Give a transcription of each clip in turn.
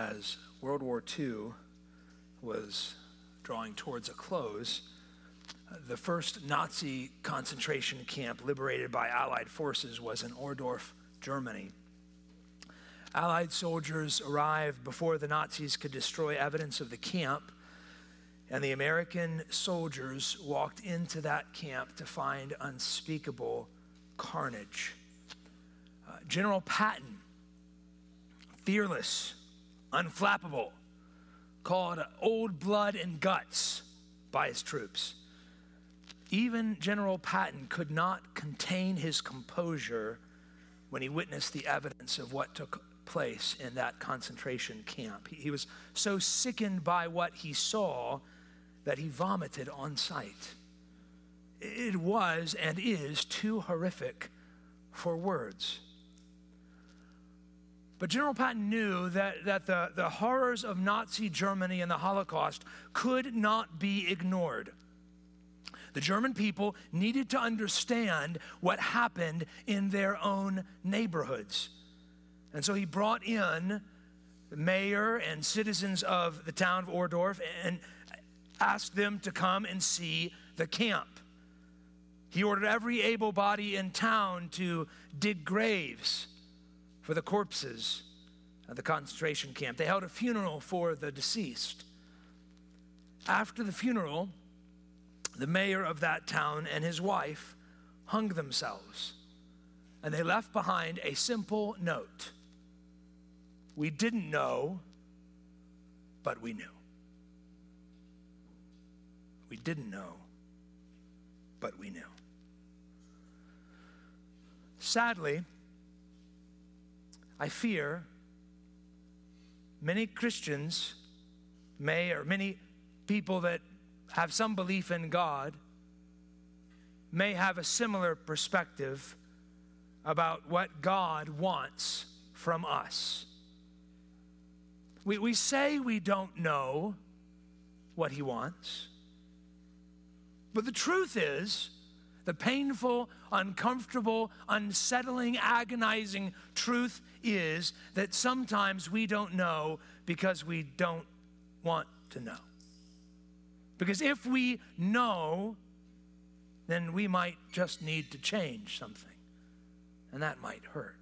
as World War II was drawing towards a close, the first Nazi concentration camp liberated by Allied forces was in Ohrdruf, Germany. Allied soldiers arrived before the Nazis could destroy evidence of the camp, and the American soldiers walked into that camp to find unspeakable carnage. Uh, General Patton, fearless, unflappable, called old blood and guts by his troops. Even General Patton could not contain his composure when he witnessed the evidence of what took place in that concentration camp. He, was so sickened by what he saw that he vomited on sight. It was and is too horrific for words. But General Patton knew that, that the, the horrors of Nazi Germany and the Holocaust could not be ignored. The German people needed to understand what happened in their own neighborhoods. And so he brought in the mayor and citizens of the town of Ohrdruf and asked them to come and see the camp. He ordered every able body in town to dig graves for the corpses of the concentration camp. They held a funeral for the deceased. After the funeral, the mayor of that town and his wife hung themselves, and they left behind a simple note We didn't know, but we knew. We didn't know, but we knew. Sadly, I fear many Christians may, or many people that have some belief in God, may have a similar perspective about what God wants from us. We, we say we don't know what He wants, but the truth is, the painful, uncomfortable, unsettling, agonizing truth is that sometimes we don't know because we don't want to know. Because if we know, then we might just need to change something, and that might hurt.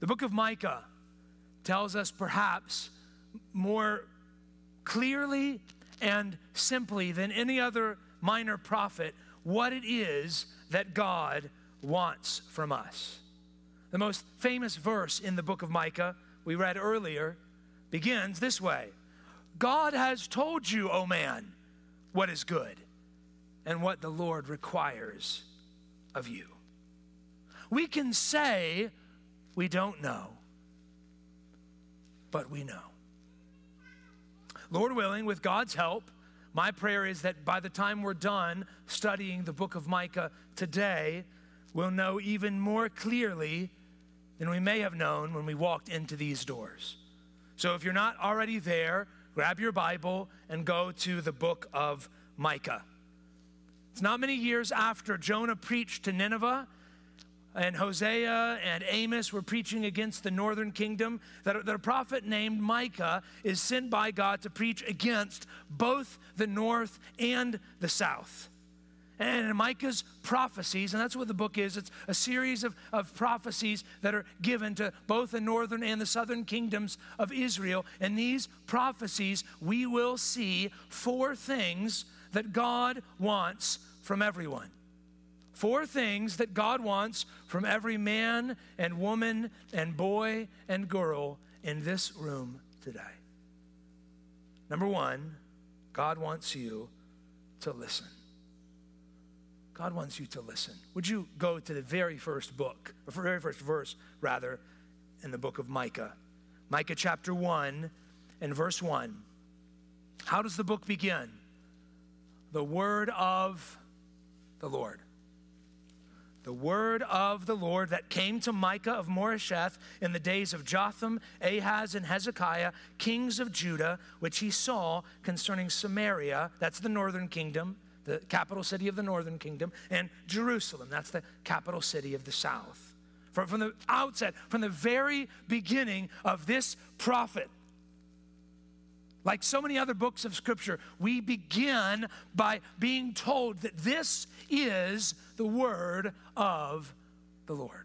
The book of Micah tells us perhaps more clearly and simply than any other minor prophet what it is that God wants from us. The most famous verse in the book of Micah, we read earlier, begins this way God has told you, O man, what is good and what the Lord requires of you. We can say we don't know, but we know. Lord willing, with God's help, my prayer is that by the time we're done studying the book of Micah today, we'll know even more clearly than we may have known when we walked into these doors. So if you're not already there, grab your Bible and go to the book of Micah. It's not many years after Jonah preached to Nineveh and Hosea and Amos were preaching against the northern kingdom, that, that a prophet named Micah is sent by God to preach against both the north and the south. And Micah's prophecies, and that's what the book is, it's a series of, of prophecies that are given to both the northern and the southern kingdoms of Israel. And these prophecies, we will see four things that God wants from everyone. Four things that God wants from every man and woman and boy and girl in this room today. Number one, God wants you to listen. God wants you to listen. Would you go to the very first book, or very first verse, rather, in the book of Micah? Micah chapter 1 and verse 1. How does the book begin? The word of the Lord the word of the Lord that came to Micah of Moresheth in the days of Jotham, Ahaz, and Hezekiah, kings of Judah, which he saw concerning Samaria, that's the northern kingdom, the capital city of the northern kingdom, and Jerusalem, that's the capital city of the south. from, from the outset, from the very beginning of this prophet. Like so many other books of Scripture, we begin by being told that this is the word of the Lord.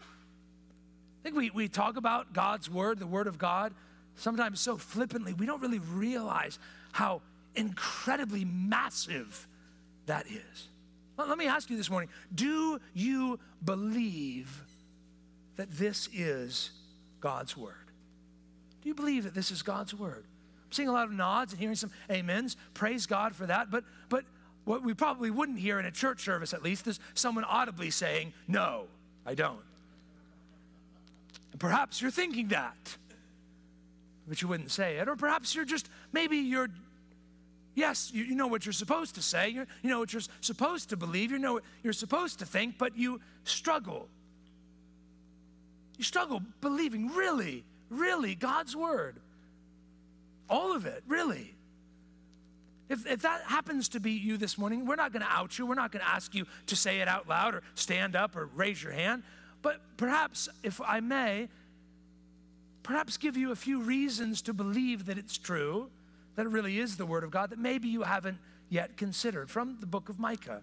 I think we, we talk about God's word, the word of God, sometimes so flippantly, we don't really realize how incredibly massive that is. Let me ask you this morning do you believe that this is God's word? Do you believe that this is God's word? I'm seeing a lot of nods and hearing some amens. Praise God for that. But, but what we probably wouldn't hear in a church service, at least, is someone audibly saying, No, I don't. And perhaps you're thinking that, but you wouldn't say it. Or perhaps you're just, maybe you're Yes, you, you, know what you're supposed to say, you you know what you're supposed to believe, you know what you're supposed to think, but you struggle. You struggle believing, really, really, God's word. All of it, really. If, if that happens to be you this morning, we're not going to out you. We're not going to ask you to say it out loud or stand up or raise your hand. But perhaps, if I may, perhaps give you a few reasons to believe that it's true that really is the Word of God that maybe you haven't yet considered from the book of Micah.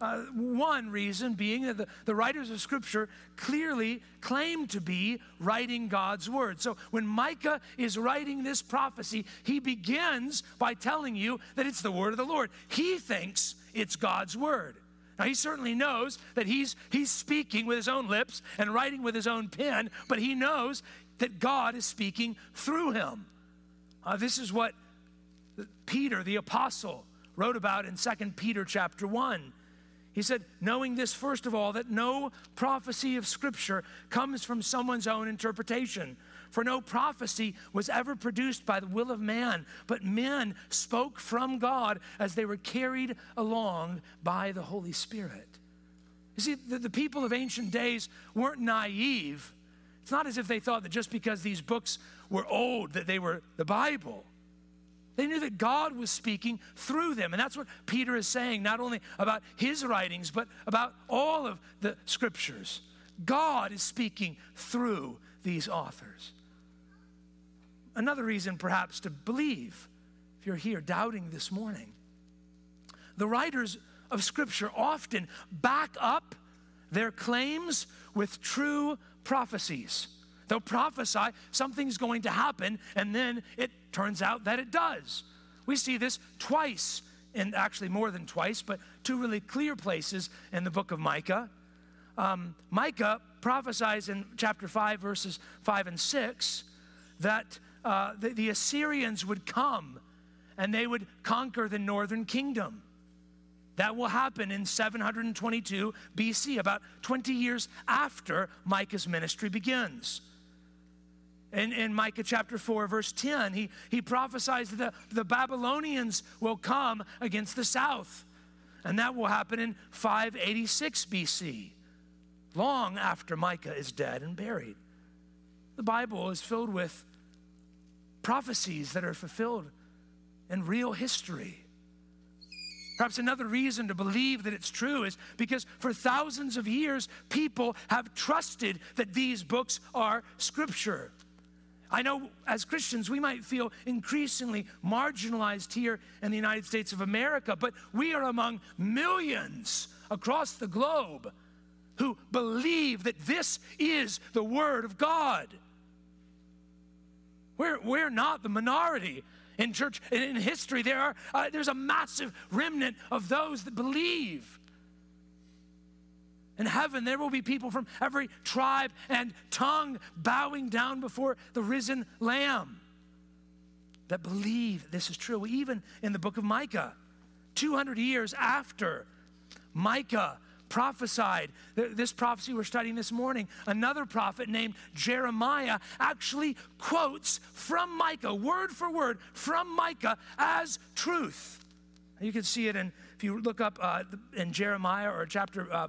Uh, one reason being that the, the writers of Scripture clearly claim to be writing God's Word. So when Micah is writing this prophecy, he begins by telling you that it's the Word of the Lord. He thinks it's God's Word. Now, he certainly knows that he's, he's speaking with his own lips and writing with his own pen, but he knows that God is speaking through him. Uh, this is what Peter, the apostle, wrote about in 2 Peter chapter 1. He said, knowing this, first of all, that no prophecy of Scripture comes from someone's own interpretation. For no prophecy was ever produced by the will of man, but men spoke from God as they were carried along by the Holy Spirit. You see, the, the people of ancient days weren't naive. It's not as if they thought that just because these books were old, that they were the Bible. They knew that God was speaking through them. And that's what Peter is saying, not only about his writings, but about all of the scriptures. God is speaking through these authors. Another reason, perhaps, to believe, if you're here doubting this morning, the writers of Scripture often back up their claims with true prophecies. They'll prophesy something's going to happen, and then it turns out that it does. We see this twice, and actually more than twice, but two really clear places in the book of Micah. Um, Micah prophesies in chapter 5, verses 5 and 6, that uh, the, the Assyrians would come and they would conquer the northern kingdom. That will happen in 722 BC, about 20 years after Micah's ministry begins. In, in Micah chapter 4, verse 10, he, he prophesies that the, the Babylonians will come against the south. And that will happen in 586 BC, long after Micah is dead and buried. The Bible is filled with prophecies that are fulfilled in real history. Perhaps another reason to believe that it's true is because for thousands of years, people have trusted that these books are scripture. I know as Christians, we might feel increasingly marginalized here in the United States of America, but we are among millions across the globe who believe that this is the Word of God. We're, we're not the minority in church. In history, there are, uh, there's a massive remnant of those that believe. In heaven, there will be people from every tribe and tongue bowing down before the risen Lamb that believe this is true. Even in the book of Micah, 200 years after Micah prophesied this prophecy we're studying this morning, another prophet named Jeremiah actually quotes from Micah, word for word, from Micah as truth. You can see it in, if you look up uh, in Jeremiah or chapter. Uh,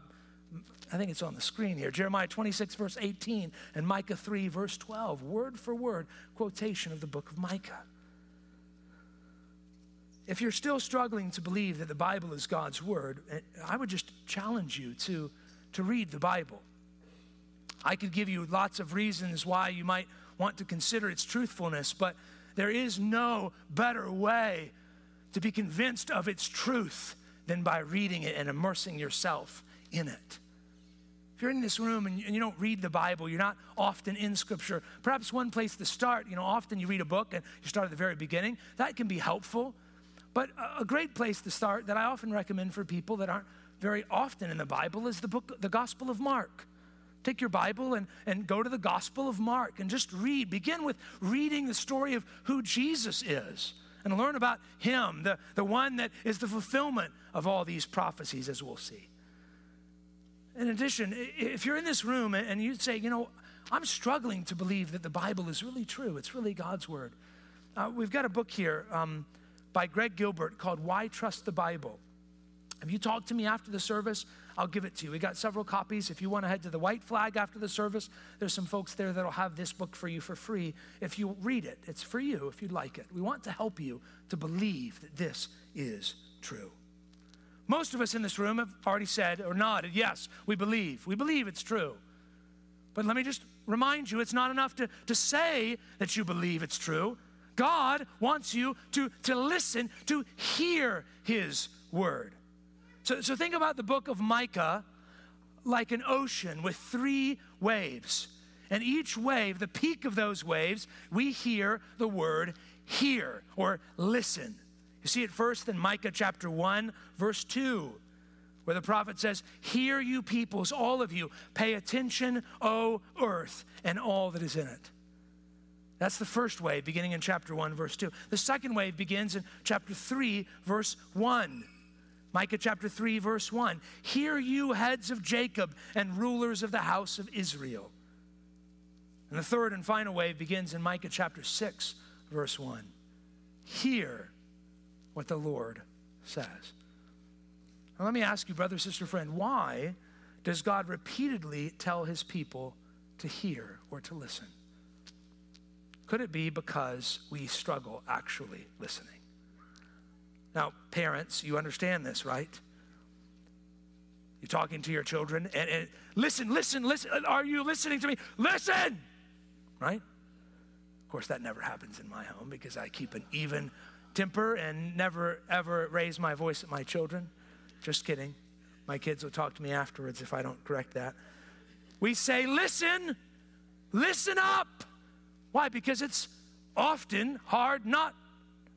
I think it's on the screen here. Jeremiah 26, verse 18, and Micah 3, verse 12, word for word quotation of the book of Micah. If you're still struggling to believe that the Bible is God's word, eh, I would just challenge you to, to read the Bible. I could give you lots of reasons why you might want to consider its truthfulness, but there is no better way to be convinced of its truth than by reading it and immersing yourself in it. If you're in this room and you don't read the Bible, you're not often in Scripture, perhaps one place to start, you know, often you read a book and you start at the very beginning. That can be helpful. But a great place to start that I often recommend for people that aren't very often in the Bible is the book, the Gospel of Mark. Take your Bible and, and go to the Gospel of Mark and just read. Begin with reading the story of who Jesus is and learn about him, the, the one that is the fulfillment of all these prophecies, as we'll see. In addition, if you're in this room and you say, you know, I'm struggling to believe that the Bible is really true, it's really God's Word. Uh, we've got a book here um, by Greg Gilbert called Why Trust the Bible. If you talk to me after the service, I'll give it to you. We got several copies. If you want to head to the White Flag after the service, there's some folks there that'll have this book for you for free. If you read it, it's for you if you'd like it. We want to help you to believe that this is true. Most of us in this room have already said or nodded, yes, we believe. We believe it's true. But let me just remind you it's not enough to, to say that you believe it's true. God wants you to, to listen, to hear His word. So, so think about the book of Micah like an ocean with three waves. And each wave, the peak of those waves, we hear the word hear or listen. See it first in Micah chapter 1, verse 2, where the prophet says, Hear you peoples, all of you, pay attention, O earth, and all that is in it. That's the first wave, beginning in chapter 1, verse 2. The second wave begins in chapter 3, verse 1. Micah chapter 3, verse 1. Hear you, heads of Jacob and rulers of the house of Israel. And the third and final wave begins in Micah chapter 6, verse 1. Hear what the Lord says. Now, let me ask you, brother, sister, friend, why does God repeatedly tell his people to hear or to listen? Could it be because we struggle actually listening? Now, parents, you understand this, right? You're talking to your children and, and, listen, listen, listen. Are you listening to me? Listen, right? Of course, that never happens in my home because I keep an even temper and never ever raise my voice at my children. Just kidding. My kids will talk to me afterwards if I don't correct that. We say, listen, listen up. Why? Because it's often hard not,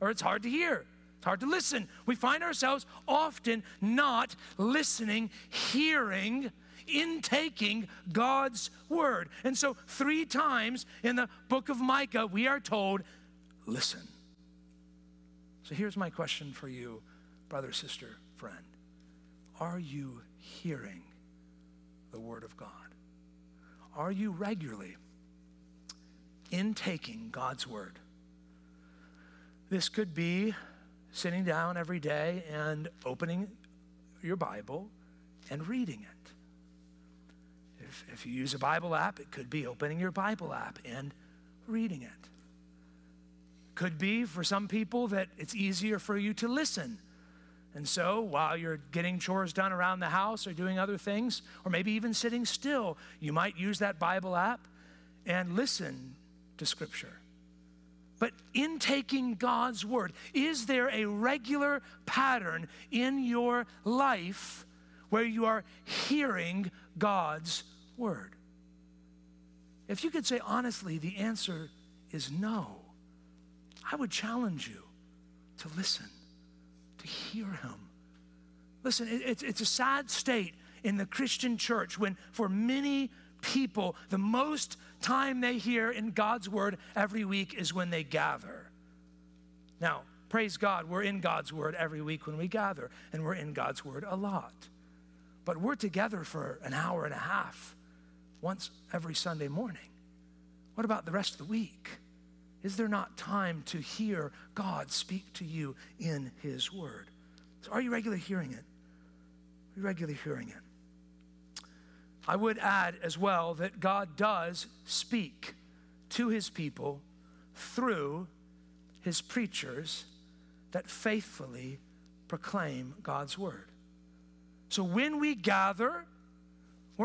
or it's hard to hear. It's hard to listen. We find ourselves often not listening, hearing, intaking God's word. And so, three times in the book of Micah, we are told, listen. So, here's my question for you, brother, sister, friend. Are you hearing the word of God? Are you regularly intaking God's word. This could be sitting down every day and opening your Bible and reading it. If, if you use a Bible app, it could be opening your Bible app and reading it. Could be for some people that it's easier for you to listen. And so while you're getting chores done around the house or doing other things, or maybe even sitting still, you might use that Bible app and listen to Scripture. But in taking God's word, is there a regular pattern in your life where you are hearing God's word? If you could say honestly, the answer is no. I would challenge you to listen, to hear Him. Listen, it's, it's a sad state in the Christian church when, for many people, the most time they hear in God's word every week is when they gather. Now, praise God, we're in God's word every week when we gather, and we're in God's word a lot. But we're together for an hour and a half once every Sunday morning. What about the rest of the week? Is there not time to hear God speak to you in His Word? So, are you regularly hearing it? Are you regularly hearing it? I would add as well that God does speak to his people through his preachers that faithfully proclaim God's word. So when we gather,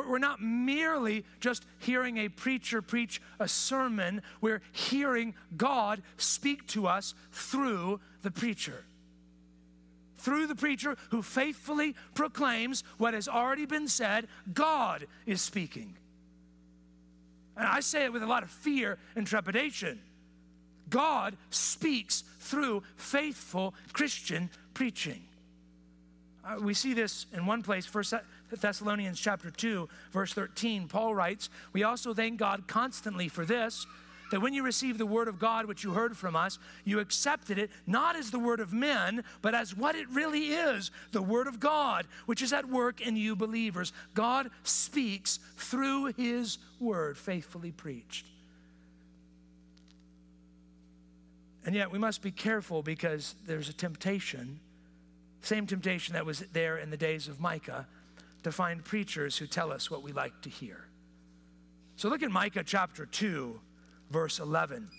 We're not merely just hearing a preacher preach a sermon, we're hearing God speak to us through the preacher. Through the preacher who faithfully proclaims what has already been said, God is speaking. And I say it with a lot of fear and trepidation. God speaks through faithful Christian preaching. Uh, we see this in one place, First Thessalonians chapter 2, verse 13. Paul writes, We also thank God constantly for this, that when you received the word of God which you heard from us, you accepted it not as the word of men, but as what it really is the word of God, which is at work in you believers. God speaks through his word, faithfully preached. And yet we must be careful because there's a temptation, same temptation that was there in the days of Micah, to find preachers who tell us what we like to hear. So look at Micah chapter 2, verse 11.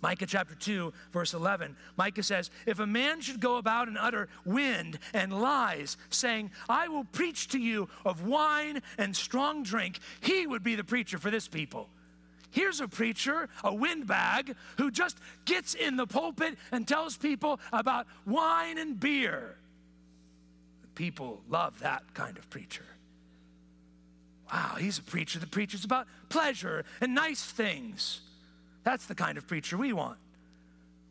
Micah chapter 2, verse 11. Micah says, If a man should go about and utter wind and lies, saying, I will preach to you of wine and strong drink, he would be the preacher for this people. Here's a preacher, a windbag, who just gets in the pulpit and tells people about wine and beer. People love that kind of preacher. Wow, he's a preacher that preaches about pleasure and nice things. That's the kind of preacher we want.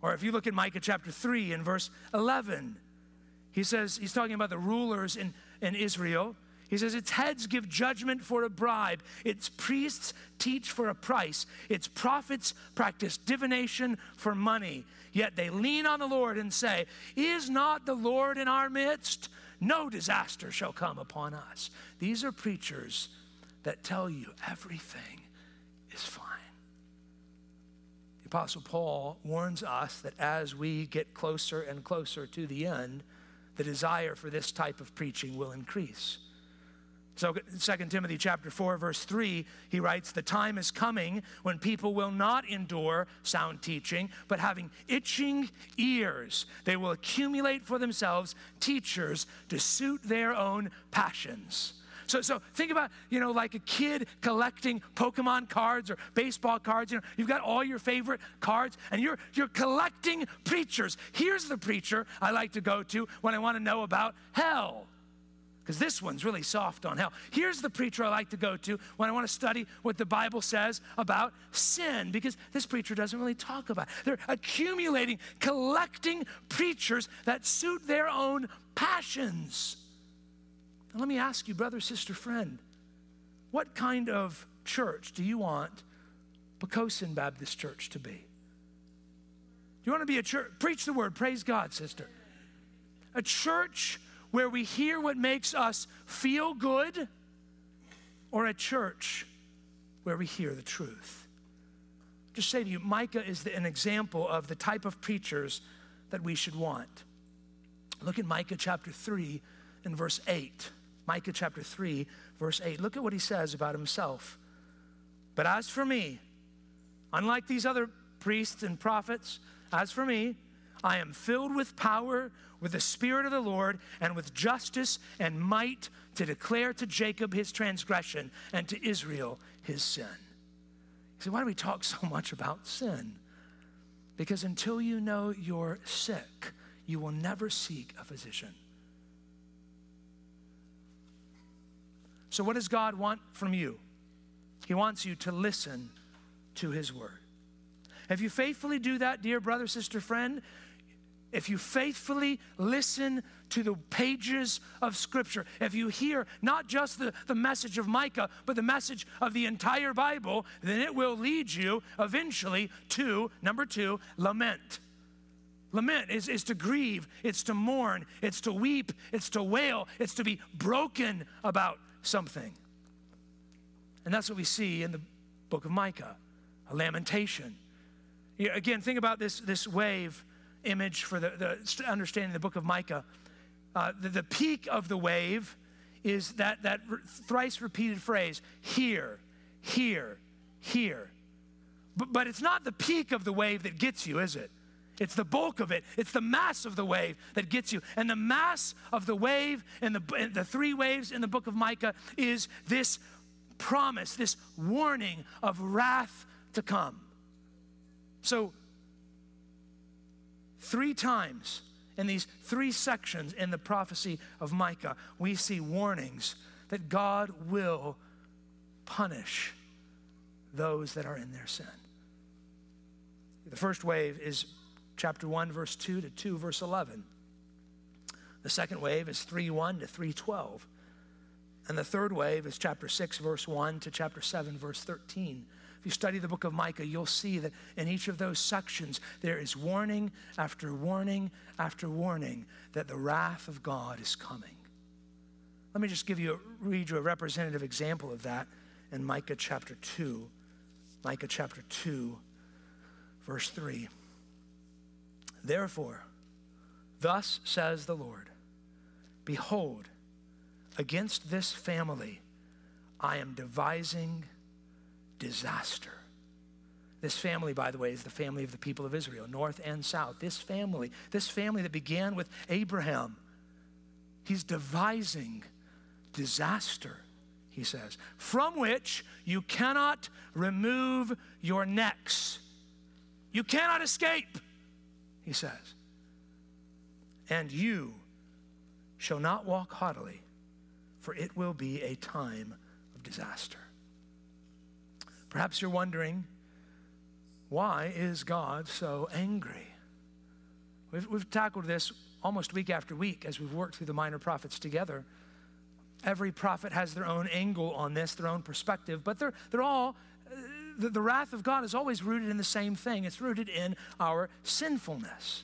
Or if you look at Micah chapter 3 and verse 11, he says, he's talking about the rulers in, in Israel. He says, Its heads give judgment for a bribe, its priests teach for a price, its prophets practice divination for money. Yet they lean on the Lord and say, Is not the Lord in our midst? No disaster shall come upon us. These are preachers that tell you everything is fine. The Apostle Paul warns us that as we get closer and closer to the end, the desire for this type of preaching will increase. So 2 Timothy chapter 4 verse 3 he writes the time is coming when people will not endure sound teaching but having itching ears they will accumulate for themselves teachers to suit their own passions. So, so think about, you know, like a kid collecting Pokemon cards or baseball cards. You know, you've got all your favorite cards and you're, you're collecting preachers. Here's the preacher I like to go to when I want to know about hell because this one's really soft on hell. Here's the preacher I like to go to when I want to study what the Bible says about sin, because this preacher doesn't really talk about it. They're accumulating, collecting preachers that suit their own passions. Now, let me ask you, brother, sister, friend, what kind of church do you want Poquoson Baptist Church to be? Do you want to be a church? Preach the word. Praise God, sister. A church where we hear what makes us feel good, or a church where we hear the truth? Just say to you, Micah is the, an example of the type of preachers that we should want. Look at Micah chapter 3 and verse 8. Micah chapter 3, verse 8. Look at what he says about himself. But as for me, unlike these other priests and prophets, as for me, I am filled with power, with the Spirit of the Lord, and with justice and might to declare to Jacob his transgression and to Israel his sin. You say, why do we talk so much about sin? Because until you know you're sick, you will never seek a physician. So, what does God want from you? He wants you to listen to His word. If you faithfully do that, dear brother, sister, friend, if you faithfully listen to the pages of Scripture, if you hear not just the, the message of Micah, but the message of the entire Bible, then it will lead you eventually to, number two, lament. Lament is, is to grieve, it's to mourn, it's to weep, it's to wail, it's to be broken about something. And that's what we see in the book of Micah a lamentation. Again, think about this, this wave image for the, the understanding the book of Micah. Uh, the, the peak of the wave is that, that thrice repeated phrase hear, hear, hear. But, but it's not the peak of the wave that gets you, is it? It's the bulk of it. It's the mass of the wave that gets you. And the mass of the wave and the, and the three waves in the book of Micah is this promise, this warning of wrath to come. So, three times in these three sections in the prophecy of Micah, we see warnings that God will punish those that are in their sin. The first wave is chapter 1, verse 2 to 2, verse 11. The second wave is 3 1 to 312. And the third wave is chapter 6, verse 1 to chapter 7, verse 13. You study the book of Micah, you'll see that in each of those sections, there is warning after warning after warning that the wrath of God is coming. Let me just give you, read you a representative example of that in Micah chapter 2. Micah chapter 2, verse 3. Therefore, thus says the Lord Behold, against this family I am devising disaster. This family, by the way, is the family of the people of Israel, north and south. This family, this family that began with Abraham, he's devising disaster, he says, from which you cannot remove your necks. You cannot escape he says. And you shall not walk haughtily, for it will be a time of disaster. Perhaps you're wondering, why is God so angry? We've, we've tackled this almost week after week as we've worked through the minor prophets together. Every prophet has their own angle on this, their own perspective, but they're, they're all uh, the, the wrath of God is always rooted in the same thing it's rooted in our sinfulness.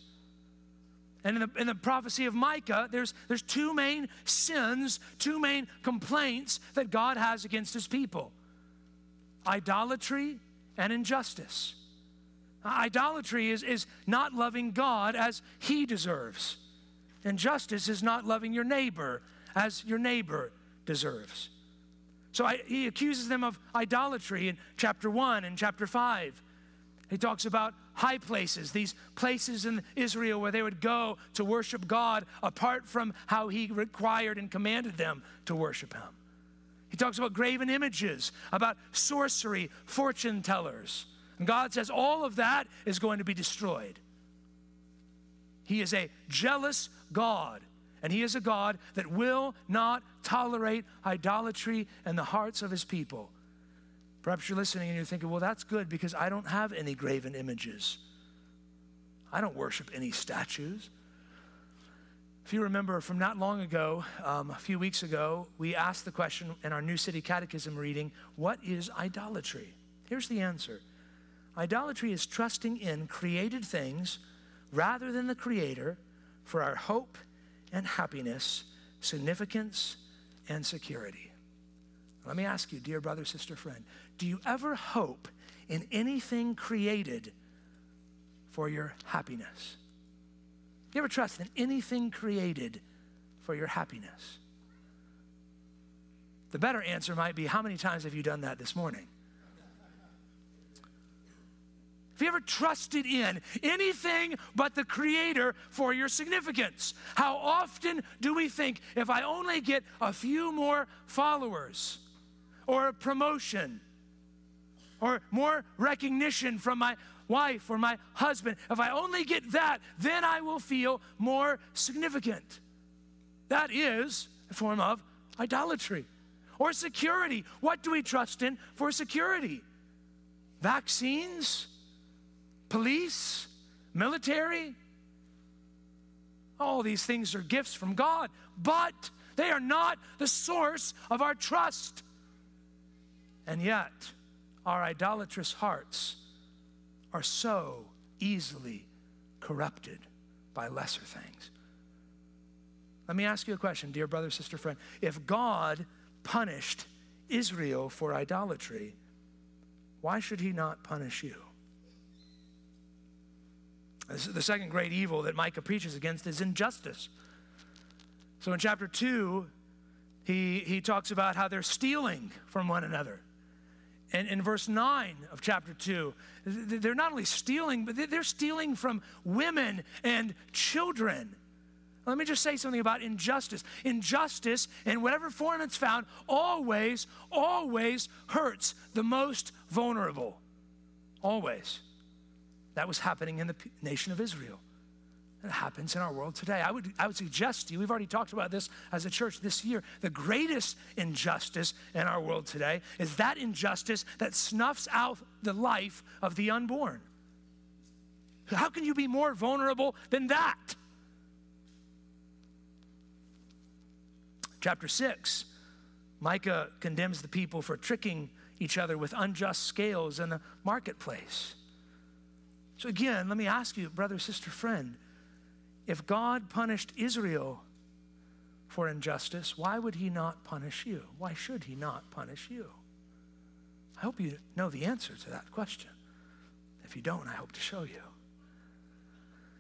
And in the, in the prophecy of Micah, there's, there's two main sins, two main complaints that God has against his people idolatry and injustice. Idolatry is, is not loving God as he deserves. Injustice is not loving your neighbor as your neighbor deserves. So I, he accuses them of idolatry in chapter 1 and chapter 5. He talks about high places, these places in Israel where they would go to worship God apart from how he required and commanded them to worship him. He talks about graven images, about sorcery, fortune tellers. And God says all of that is going to be destroyed. He is a jealous God and He is a God that will not tolerate idolatry in the hearts of His people. Perhaps you're listening and you're thinking, well, that's good because I don't have any graven images. I don't worship any statues. If you remember from not long ago, um, a few weeks ago, we asked the question in our New City Catechism reading what is idolatry? Here's the answer Idolatry is trusting in created things rather than the Creator for our hope and happiness, significance and security. Let me ask you, dear brother, sister, friend, do you ever hope in anything created for your happiness? You ever trust in anything created for your happiness? The better answer might be how many times have you done that this morning? Have you ever trusted in anything but the Creator for your significance? How often do we think if I only get a few more followers or a promotion or more recognition from my wife or my husband, if I only get that, then I will feel more significant? That is a form of idolatry. Or security. What do we trust in for security? Vaccines? police, military. All these things are gifts from God, but they are not the source of our trust. And yet, our idolatrous hearts are so easily corrupted by lesser things. Let me ask you a question, dear brother, sister, friend. If God punished Israel for idolatry, why should he not punish you? The second great evil that Micah preaches against is injustice. So in chapter 2, he, he talks about how they're stealing from one another. And in verse 9 of chapter 2, they're not only stealing, but they're stealing from women and children. Let me just say something about injustice. Injustice, in whatever form it's found, always, always hurts the most vulnerable. Always. That was happening in the nation of Israel. It happens in our world today. I would, I would suggest to you, we've already talked about this as a church this year. The greatest injustice in our world today is that injustice that snuffs out the life of the unborn. How can you be more vulnerable than that? Chapter 6, Micah condemns the people for tricking each other with unjust scales in the marketplace. So, again, let me ask you, brother, sister, friend, if God punished Israel for injustice, why would he not punish you? Why should he not punish you? I hope you know the answer to that question. If you don't, I hope to show you.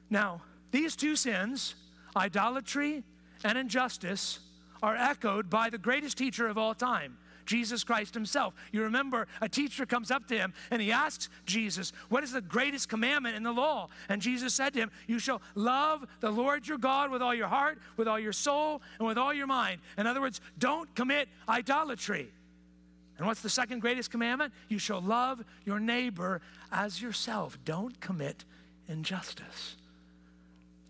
Now, these two sins, idolatry and injustice, are echoed by the greatest teacher of all time, Jesus Christ himself. You remember a teacher comes up to him and he asks Jesus, What is the greatest commandment in the law? And Jesus said to him, You shall love the Lord your God with all your heart, with all your soul, and with all your mind. In other words, don't commit idolatry. And what's the second greatest commandment? You shall love your neighbor as yourself. Don't commit injustice.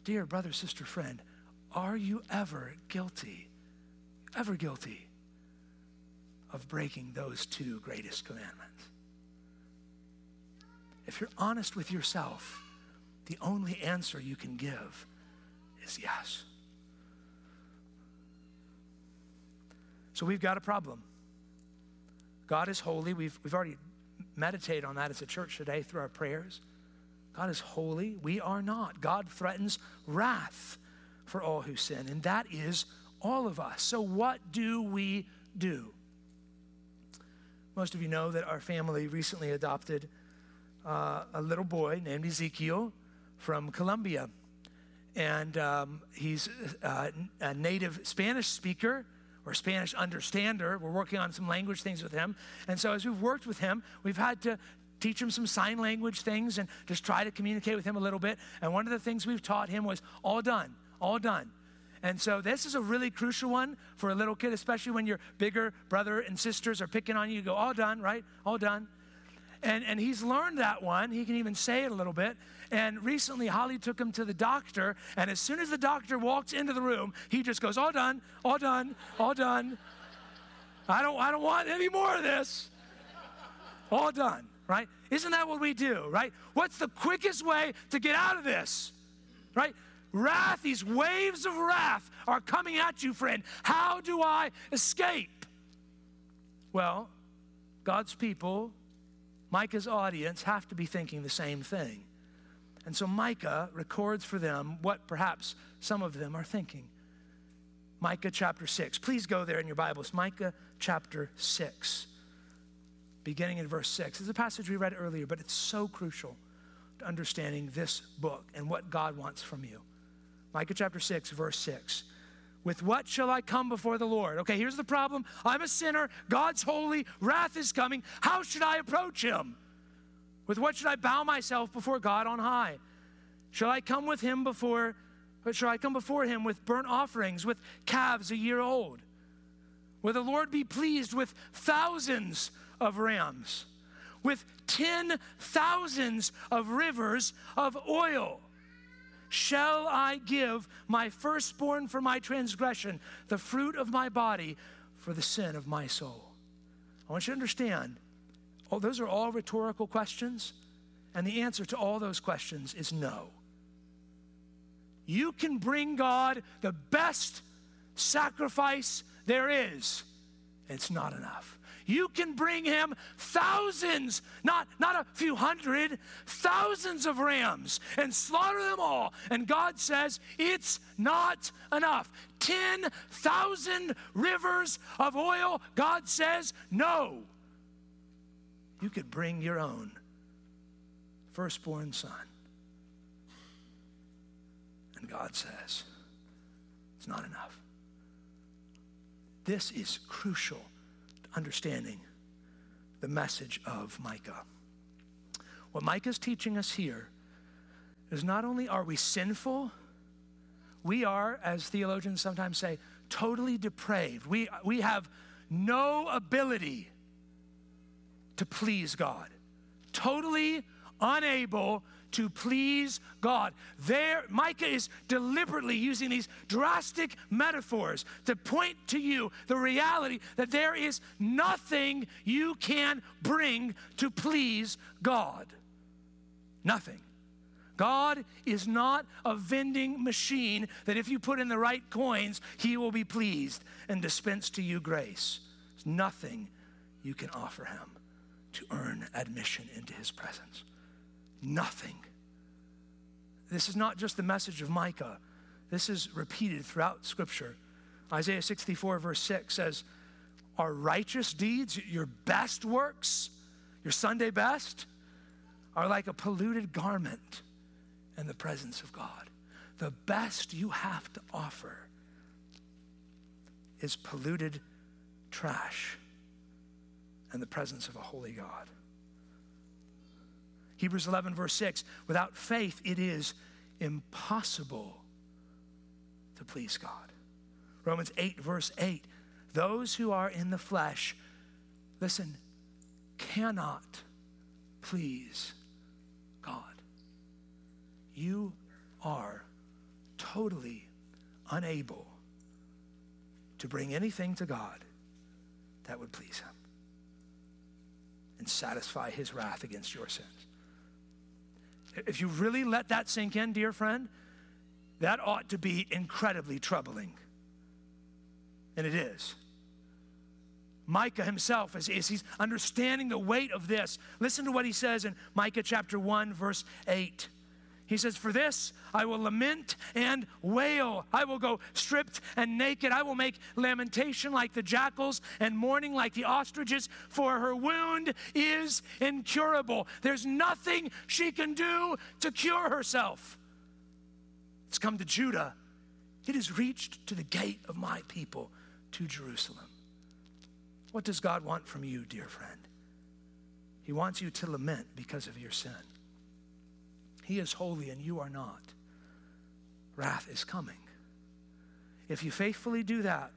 Dear brother, sister, friend, are you ever guilty? Ever guilty of breaking those two greatest commandments. If you're honest with yourself, the only answer you can give is yes. So we've got a problem. God is holy. We've, we've already meditated on that as a church today through our prayers. God is holy. We are not. God threatens wrath for all who sin, and that is all of us. So, what do we do? Most of you know that our family recently adopted uh, a little boy named Ezekiel from Colombia. And um, he's uh, a native Spanish speaker or Spanish understander. We're working on some language things with him. And so, as we've worked with him, we've had to teach him some sign language things and just try to communicate with him a little bit. And one of the things we've taught him was all done, all done. And so this is a really crucial one for a little kid, especially when your bigger brother and sisters are picking on you. You go, all done, right? All done. And, and he's learned that one. He can even say it a little bit. And recently, Holly took him to the doctor. And as soon as the doctor walks into the room, he just goes, all done, all done, all done. I don't, I don't want any more of this. All done, right? Isn't that what we do, right? What's the quickest way to get out of this, right? Wrath, these waves of wrath are coming at you, friend. How do I escape? Well, God's people, Micah's audience, have to be thinking the same thing. And so Micah records for them what perhaps some of them are thinking. Micah chapter 6. Please go there in your Bibles. Micah chapter 6, beginning in verse 6. It's a passage we read earlier, but it's so crucial to understanding this book and what God wants from you. Micah chapter 6, verse 6. With what shall I come before the Lord? Okay, here's the problem. I'm a sinner. God's holy. Wrath is coming. How should I approach him? With what should I bow myself before God on high? Shall I come with him before, but shall I come before him with burnt offerings, with calves a year old? Will the Lord be pleased with thousands of rams, with ten thousands of rivers of oil? Shall I give my firstborn for my transgression, the fruit of my body for the sin of my soul? I want you to understand, oh, those are all rhetorical questions, and the answer to all those questions is no. You can bring God the best sacrifice there is, it's not enough. You can bring him thousands, not, not a few hundred, thousands of rams and slaughter them all. And God says, it's not enough. 10,000 rivers of oil. God says, no. You could bring your own firstborn son. And God says, it's not enough. This is crucial understanding the message of Micah. What Micah is teaching us here is not only are we sinful, we are, as theologians sometimes say, totally depraved. We, we have no ability to please God, totally unable to please God. There, Micah is deliberately using these drastic metaphors to point to you the reality that there is nothing you can bring to please God. Nothing. God is not a vending machine that if you put in the right coins, he will be pleased and dispense to you grace. There's nothing you can offer him to earn admission into his presence. Nothing. This is not just the message of Micah, this is repeated throughout Scripture. Isaiah 64, verse 6 says, Our righteous deeds, your best works, your Sunday best, are like a polluted garment in the presence of God. The best you have to offer is polluted trash in the presence of a holy God. Hebrews 11, verse 6 without faith, it is impossible to please God. Romans 8, verse 8 those who are in the flesh, listen, cannot please God. You are totally unable to bring anything to God that would please Him and satisfy His wrath against your sins. If you really let that sink in, dear friend, that ought to be incredibly troubling. And it is. Micah himself, as, as, he's understanding the weight of this, listen to what he says in Micah chapter 1, verse 8. He says, For this I will lament and wail. I will go stripped and naked. I will make lamentation like the jackals and mourning like the ostriches, for her wound is incurable. There's nothing she can do to cure herself. It's come to Judah, it has reached to the gate of my people, to Jerusalem. What does God want from you, dear friend? He wants you to lament because of your sin. He is holy and you are not. Wrath is coming. If you faithfully do that,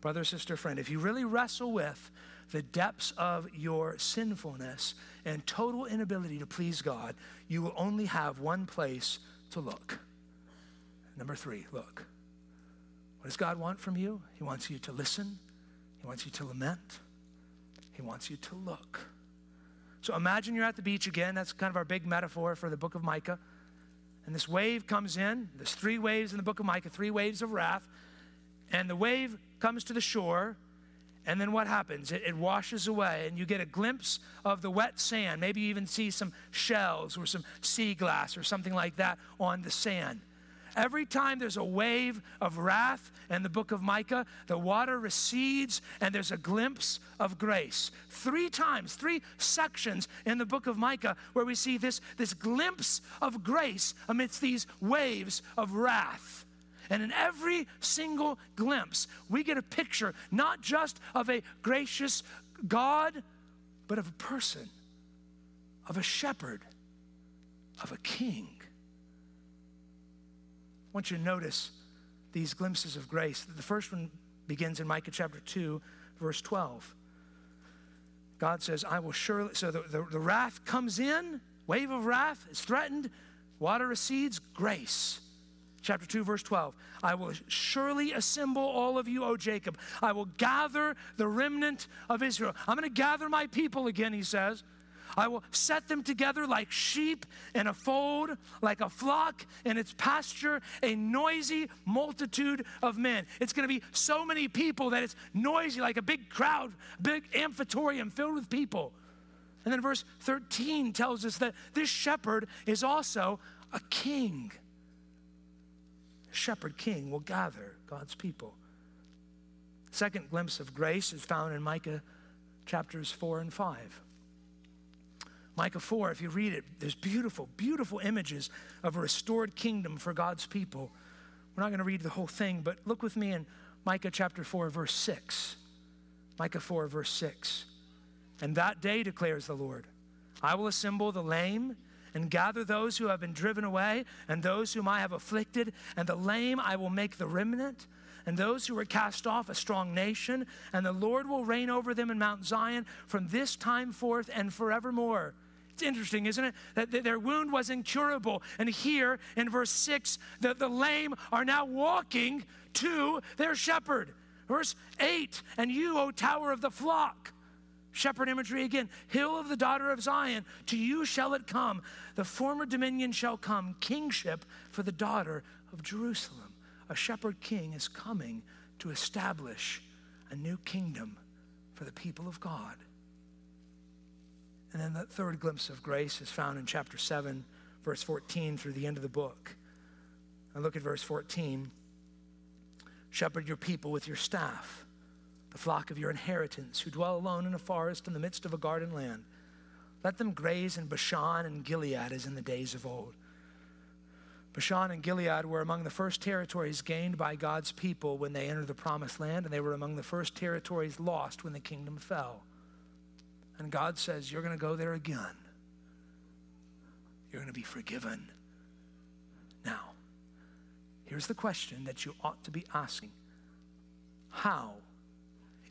brother, sister, friend, if you really wrestle with the depths of your sinfulness and total inability to please God, you will only have one place to look. Number three, look. What does God want from you? He wants you to listen, He wants you to lament, He wants you to look. So imagine you're at the beach again. That's kind of our big metaphor for the book of Micah. And this wave comes in. There's three waves in the book of Micah, three waves of wrath. And the wave comes to the shore. And then what happens? It, it, washes away, and you get a glimpse of the wet sand. Maybe you even see some shells or some sea glass or something like that on the sand. Every time there's a wave of wrath in the book of Micah, the water recedes and there's a glimpse of grace. Three times, three sections in the book of Micah where we see this, this glimpse of grace amidst these waves of wrath. And in every single glimpse, we get a picture not just of a gracious God, but of a person, of a shepherd, of a king want you to notice these glimpses of grace. The first one begins in Micah chapter 2, verse 12. God says, I will surely, so the, the, the wrath comes in, wave of wrath is threatened, water recedes, grace. Chapter 2, verse 12. I will surely assemble all of you, O Jacob. I will gather the remnant of Israel. I'm going to gather my people again, he says. I will set them together like sheep in a fold, like a flock in its pasture, a noisy multitude of men. It's going to be so many people that it's noisy, like a big crowd, big amphitheater filled with people. And then verse 13 tells us that this shepherd is also a king. shepherd king will gather God's people. Second glimpse of grace is found in Micah chapters 4 and 5. Micah 4, if you read it, there's beautiful, beautiful images of a restored kingdom for God's people. We're not going to read the whole thing, but look with me in Micah chapter 4, verse 6. Micah 4, verse 6. And that day declares the Lord, I will assemble the lame and gather those who have been driven away and those whom I have afflicted, and the lame I will make the remnant, and those who were cast off a strong nation, and the Lord will reign over them in Mount Zion from this time forth and forevermore. It's interesting, isn't it? That their wound was incurable. And here in verse 6, the, the lame are now walking to their shepherd. Verse 8, and you, O tower of the flock, shepherd imagery again, hill of the daughter of Zion, to you shall it come. The former dominion shall come, kingship for the daughter of Jerusalem. A shepherd king is coming to establish a new kingdom for the people of God. And then the third glimpse of grace is found in chapter 7, verse 14 through the end of the book. And look at verse 14. Shepherd your people with your staff, the flock of your inheritance, who dwell alone in a forest in the midst of a garden land. Let them graze in Bashan and Gilead as in the days of old. Bashan and Gilead were among the first territories gained by God's people when they entered the promised land, and they were among the first territories lost when the kingdom fell. And God says, You're going to go there again. You're going to be forgiven. Now, here's the question that you ought to be asking How?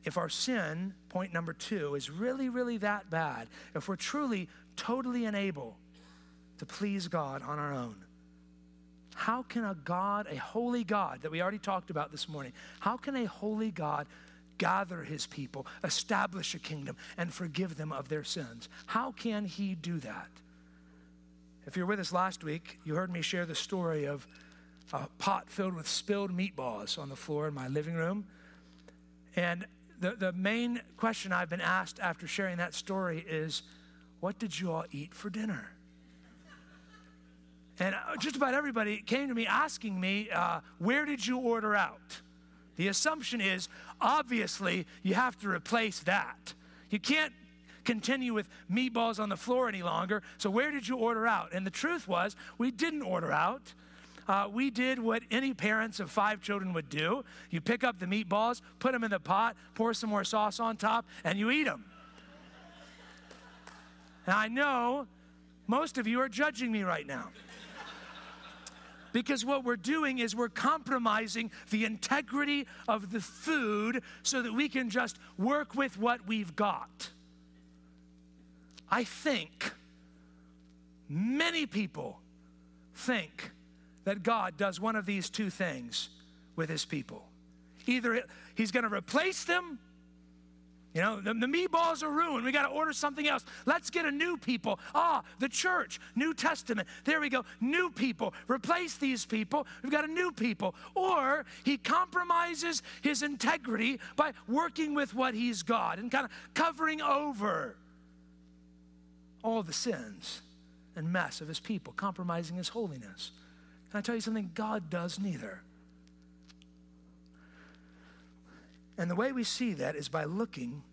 If our sin, point number two, is really, really that bad, if we're truly, totally unable to please God on our own, how can a God, a holy God that we already talked about this morning, how can a holy God gather his people, establish a kingdom, and forgive them of their sins. How can he do that? If you were with us last week, you heard me share the story of a pot filled with spilled meatballs on the floor in my living room. And the, the main question I've been asked after sharing that story is what did you all eat for dinner? And uh, just about everybody came to me asking me, uh, where did you order out? The assumption is obviously you have to replace that. You can't continue with meatballs on the floor any longer. So, where did you order out? And the truth was, we didn't order out. Uh, we did what any parents of five children would do. You pick up the meatballs, put them in the pot, pour some more sauce on top, and you eat them. Now, I know most of you are judging me right now. Because what we're doing is we're compromising the integrity of the food so that we can just work with what we've got. I think many people think that God does one of these two things with his people. Either he's going to replace them you know, the, the meatballs are ruined. We got to order something else. Let's get a new people. Ah, the church, New Testament. There we go. New people. Replace these people. We've got a new people. Or he compromises his integrity by working with what he's got and kind of covering over all the sins and mess of his people, compromising his holiness. Can I tell you something? God does neither. And the way we see that is by looking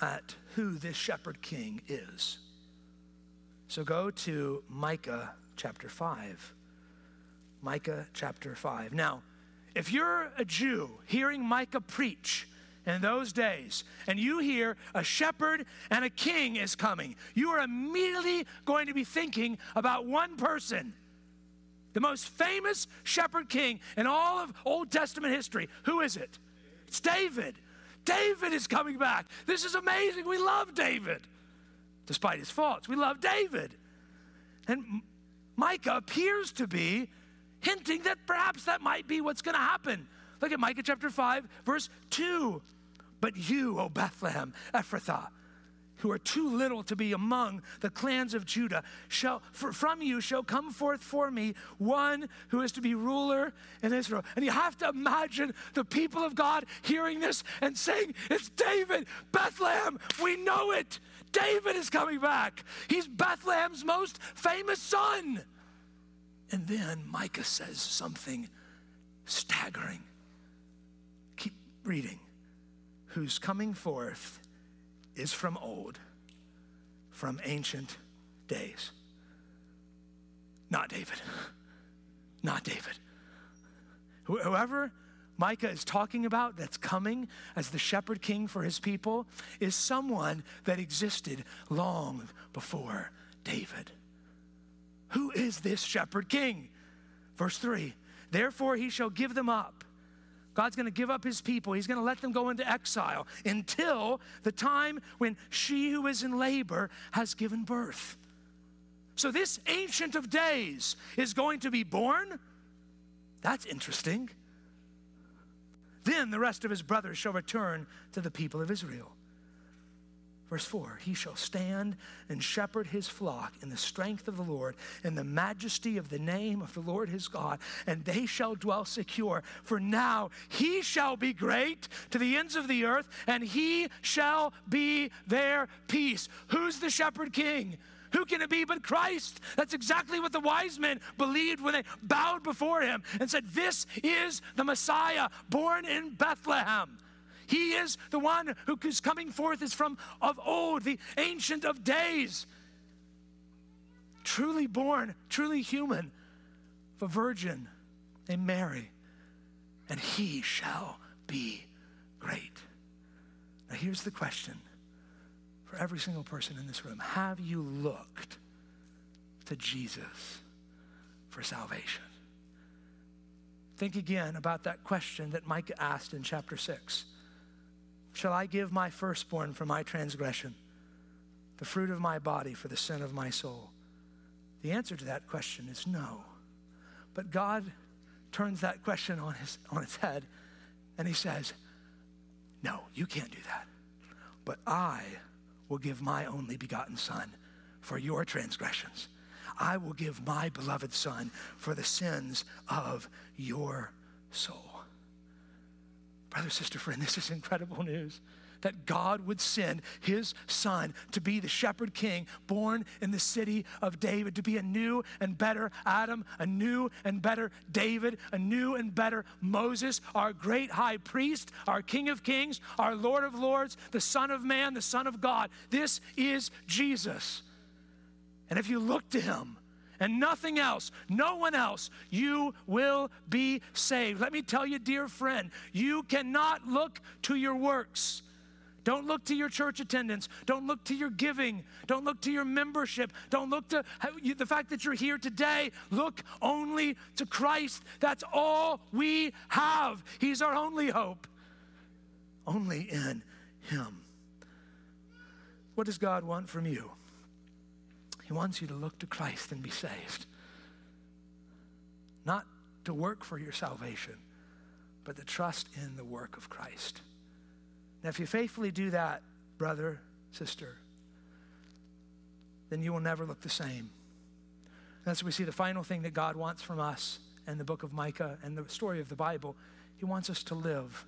at who this shepherd king is. So go to Micah chapter 5. Micah chapter 5. Now, if you're a Jew hearing Micah preach in those days, and you hear a shepherd and a king is coming, you are immediately going to be thinking about one person the most famous shepherd king in all of Old Testament history. Who is it? It's David. David is coming back. This is amazing. We love David. Despite his faults, we love David. And Micah appears to be hinting that perhaps that might be what's going to happen. Look at Micah chapter 5, verse 2. But you, O Bethlehem, Ephrathah, who are too little to be among the clans of Judah, shall from you shall come forth for me one who is to be ruler in Israel. And you have to imagine the people of God hearing this and saying, It's David, Bethlehem, we know it. David is coming back. He's Bethlehem's most famous son. And then Micah says something staggering. Keep reading. Who's coming forth is from old, from ancient days. Not David. Not David. Whoever Micah is talking about that's coming as the shepherd king for his people is someone that existed long before David. Who is this shepherd king? Verse 3 Therefore he shall give them up. God's going to give up his people. He's going to let them go into exile until the time when she who is in labor has given birth. So, this ancient of days is going to be born. That's interesting. Then the rest of his brothers shall return to the people of Israel. Verse 4 He shall stand and shepherd his flock in the strength of the Lord, in the majesty of the name of the Lord his God, and they shall dwell secure. For now he shall be great to the ends of the earth, and he shall be their peace. Who's the shepherd king? Who can it be but Christ? That's exactly what the wise men believed when they bowed before him and said, This is the Messiah born in Bethlehem. He is the one who is coming forth is from of old, the ancient of days. Truly born, truly human, of a virgin named Mary. And he shall be great. Now here's the question for every single person in this room Have you looked to Jesus for salvation? Think again about that question that Micah asked in chapter 6. Shall I give my firstborn for my transgression, the fruit of my body for the sin of my soul? The answer to that question is no. But God turns that question on, his, on its head and he says, No, you can't do that. But I will give my only begotten Son for your transgressions. I will give my beloved Son for the sins of your soul. Brother, sister, friend, this is incredible news that God would send his son to be the shepherd king born in the city of David, to be a new and better Adam, a new and better David, a new and better Moses, our great high priest, our king of kings, our Lord of lords, the Son of man, the Son of God. This is Jesus. And if you look to him, and nothing else, no one else, you will be saved. Let me tell you, dear friend, you cannot look to your works. Don't look to your church attendance. Don't look to your giving. Don't look to your membership. Don't look to you, the fact that you're here today. Look only to Christ. That's all we have. He's our only hope. Only in Him. What does God want from you? He wants you to look to Christ and be saved. Not to work for your salvation, but to trust in the work of Christ. Now, if you faithfully do that, brother, sister, then you will never look the same. That's what we see the final thing that God wants from us in the book of Micah and the story of the Bible. He wants us to live.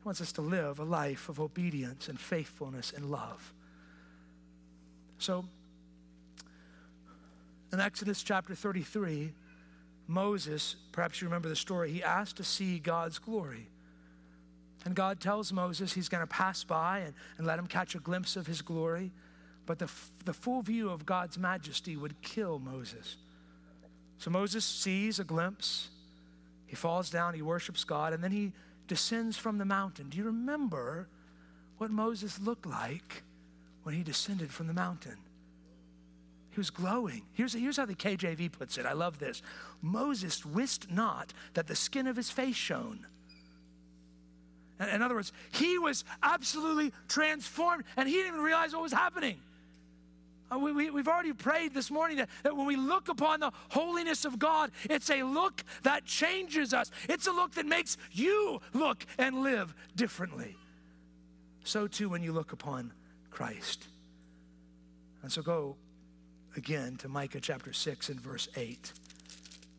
He wants us to live a life of obedience and faithfulness and love. So, in Exodus chapter 33, Moses, perhaps you remember the story, he asked to see God's glory. And God tells Moses he's going to pass by and, and let him catch a glimpse of his glory. But the, the full view of God's majesty would kill Moses. So Moses sees a glimpse. He falls down, he worships God, and then he descends from the mountain. Do you remember what Moses looked like when he descended from the mountain? He was glowing. Here's, here's how the KJV puts it. I love this. Moses wist not that the skin of his face shone. In other words, he was absolutely transformed and he didn't even realize what was happening. Uh, we, we, we've already prayed this morning that, that when we look upon the holiness of God, it's a look that changes us. It's a look that makes you look and live differently. So too when you look upon Christ. And so go again to Micah chapter 6 and verse 8.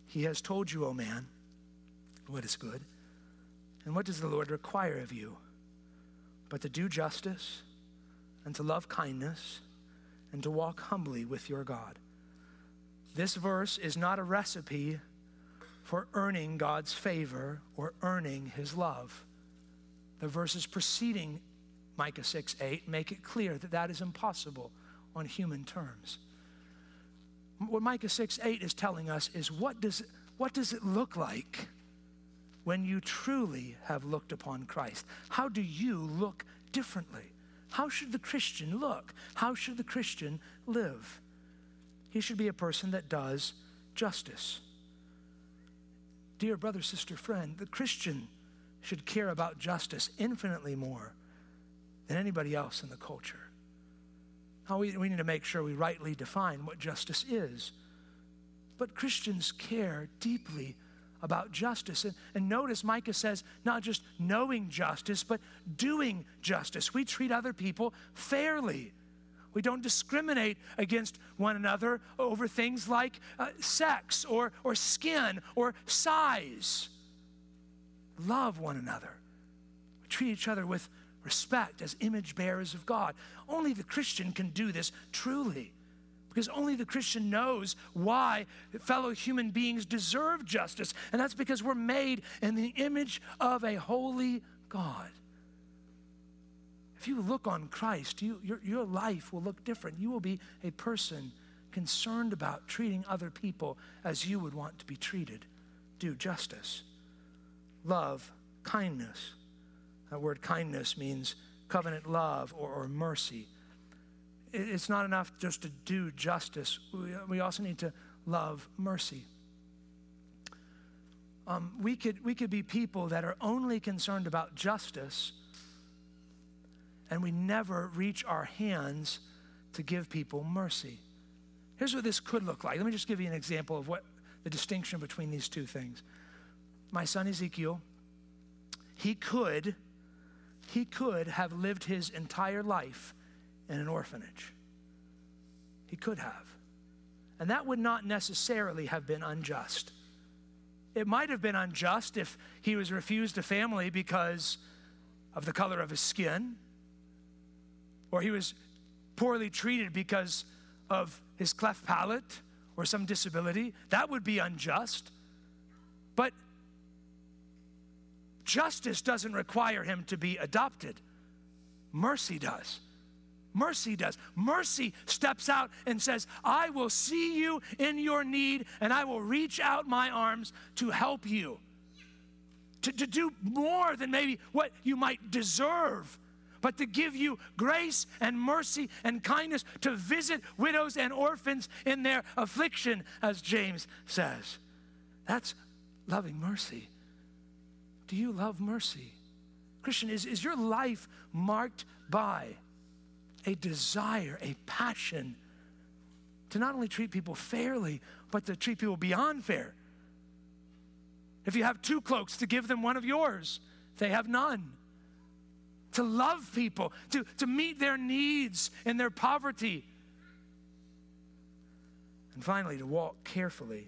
He has told you, O man, what is good and what does the Lord require of you? But to do justice and to love kindness and to walk humbly with your God. This verse is not a recipe for earning God's favor or earning his love. The verses preceding Micah 6 8 make it clear that that is impossible on human terms. What Micah 6 8 is telling us is what does, what does it look like when you truly have looked upon Christ. How do you look differently? How should the Christian look? How should the Christian live? He should be a person that does justice. Dear brother, sister, friend, the Christian should care about justice infinitely more than anybody else in the culture. Now, we, we need to make sure we rightly define what justice is. But Christians care deeply about justice. And, and, notice Micah says not just knowing justice, but doing justice. We treat other people fairly. We don't discriminate against one another over things like uh, sex or, or skin or size. Love one another. We treat each other with respect as image bearers of God. Only the Christian can do this truly. Because only the Christian knows why fellow human beings deserve justice. And that's because we're made in the image of a holy God. If you look on Christ, you, your, your life will look different. You will be a person concerned about treating other people as you would want to be treated. Do justice, love, kindness. That word kindness means covenant love or, or mercy it's not enough just to do justice, we also need to love mercy. Um, we, could, we could be people that are only concerned about justice and we never reach our hands to give people mercy. Here's what this could look like. Let me just give you an example of what the distinction between these two things. My son Ezekiel, he could, he could have lived his entire life in an orphanage. He could have. And that would not necessarily have been unjust. It might have been unjust if he was refused a family because of the color of his skin, or he was poorly treated because of his cleft palate or some disability. That would be unjust. But justice doesn't require him to be adopted, mercy does. Mercy does. Mercy steps out and says, I will see you in your need and I will reach out my arms to help you. To, to do more than maybe what you might deserve, but to give you grace and mercy and kindness to visit widows and orphans in their affliction, as James says. That's loving mercy. Do you love mercy? Christian, is, is your life marked by a desire, a passion to not only treat people fairly, but to treat people beyond fair. If you have two cloaks, to give them one of yours, they have none. To love people, to, to meet their needs in their poverty. And finally, to walk carefully.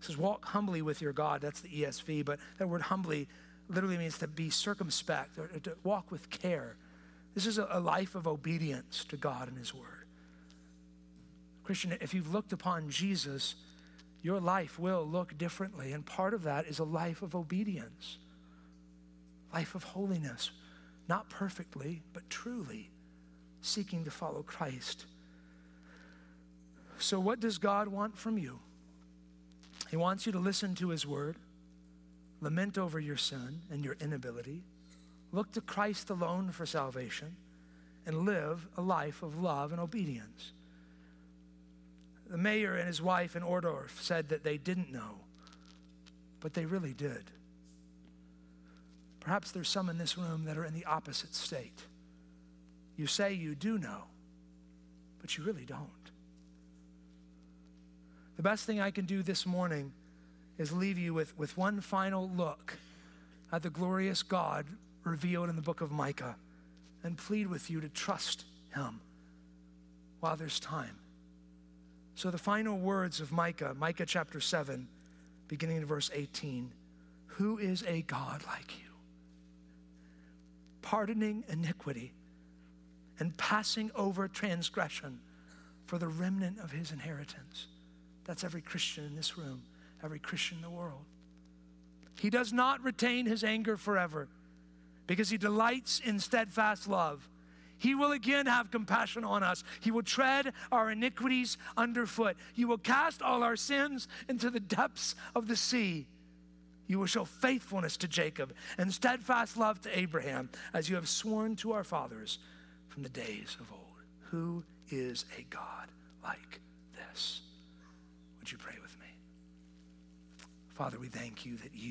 It says, walk humbly with your God. That's the ESV, but that word humbly literally means to be circumspect or to walk with care. This is a, life of obedience to God and His Word. Christian, if you've looked upon Jesus, your life will look differently. And part of that is a life of obedience, life of holiness, not perfectly, but truly seeking to follow Christ. So, what does God want from you? He wants you to listen to His word, lament over your sin and your inability Look to Christ alone for salvation and live a life of love and obedience. The mayor and his wife in Ohrdruf said that they didn't know, but they really did. Perhaps there's some in this room that are in the opposite state. You say you do know, but you really don't. The best thing I can do this morning is leave you with, with one final look at the glorious God revealed in the book of Micah and plead with you to trust him while there's time. So, the final words of Micah, Micah chapter 7, beginning in verse 18 Who is a God like you? Pardoning iniquity and passing over transgression for the remnant of his inheritance. That's every Christian in this room, every Christian in the world. He does not retain his anger forever because he delights in steadfast love. He will again have compassion on us. He will tread our iniquities underfoot. He will cast all our sins into the depths of the sea. You will show faithfulness to Jacob and steadfast love to Abraham, as you have sworn to our fathers from the days of old. Who is a God like this? Would you pray with me? Father, we thank you that you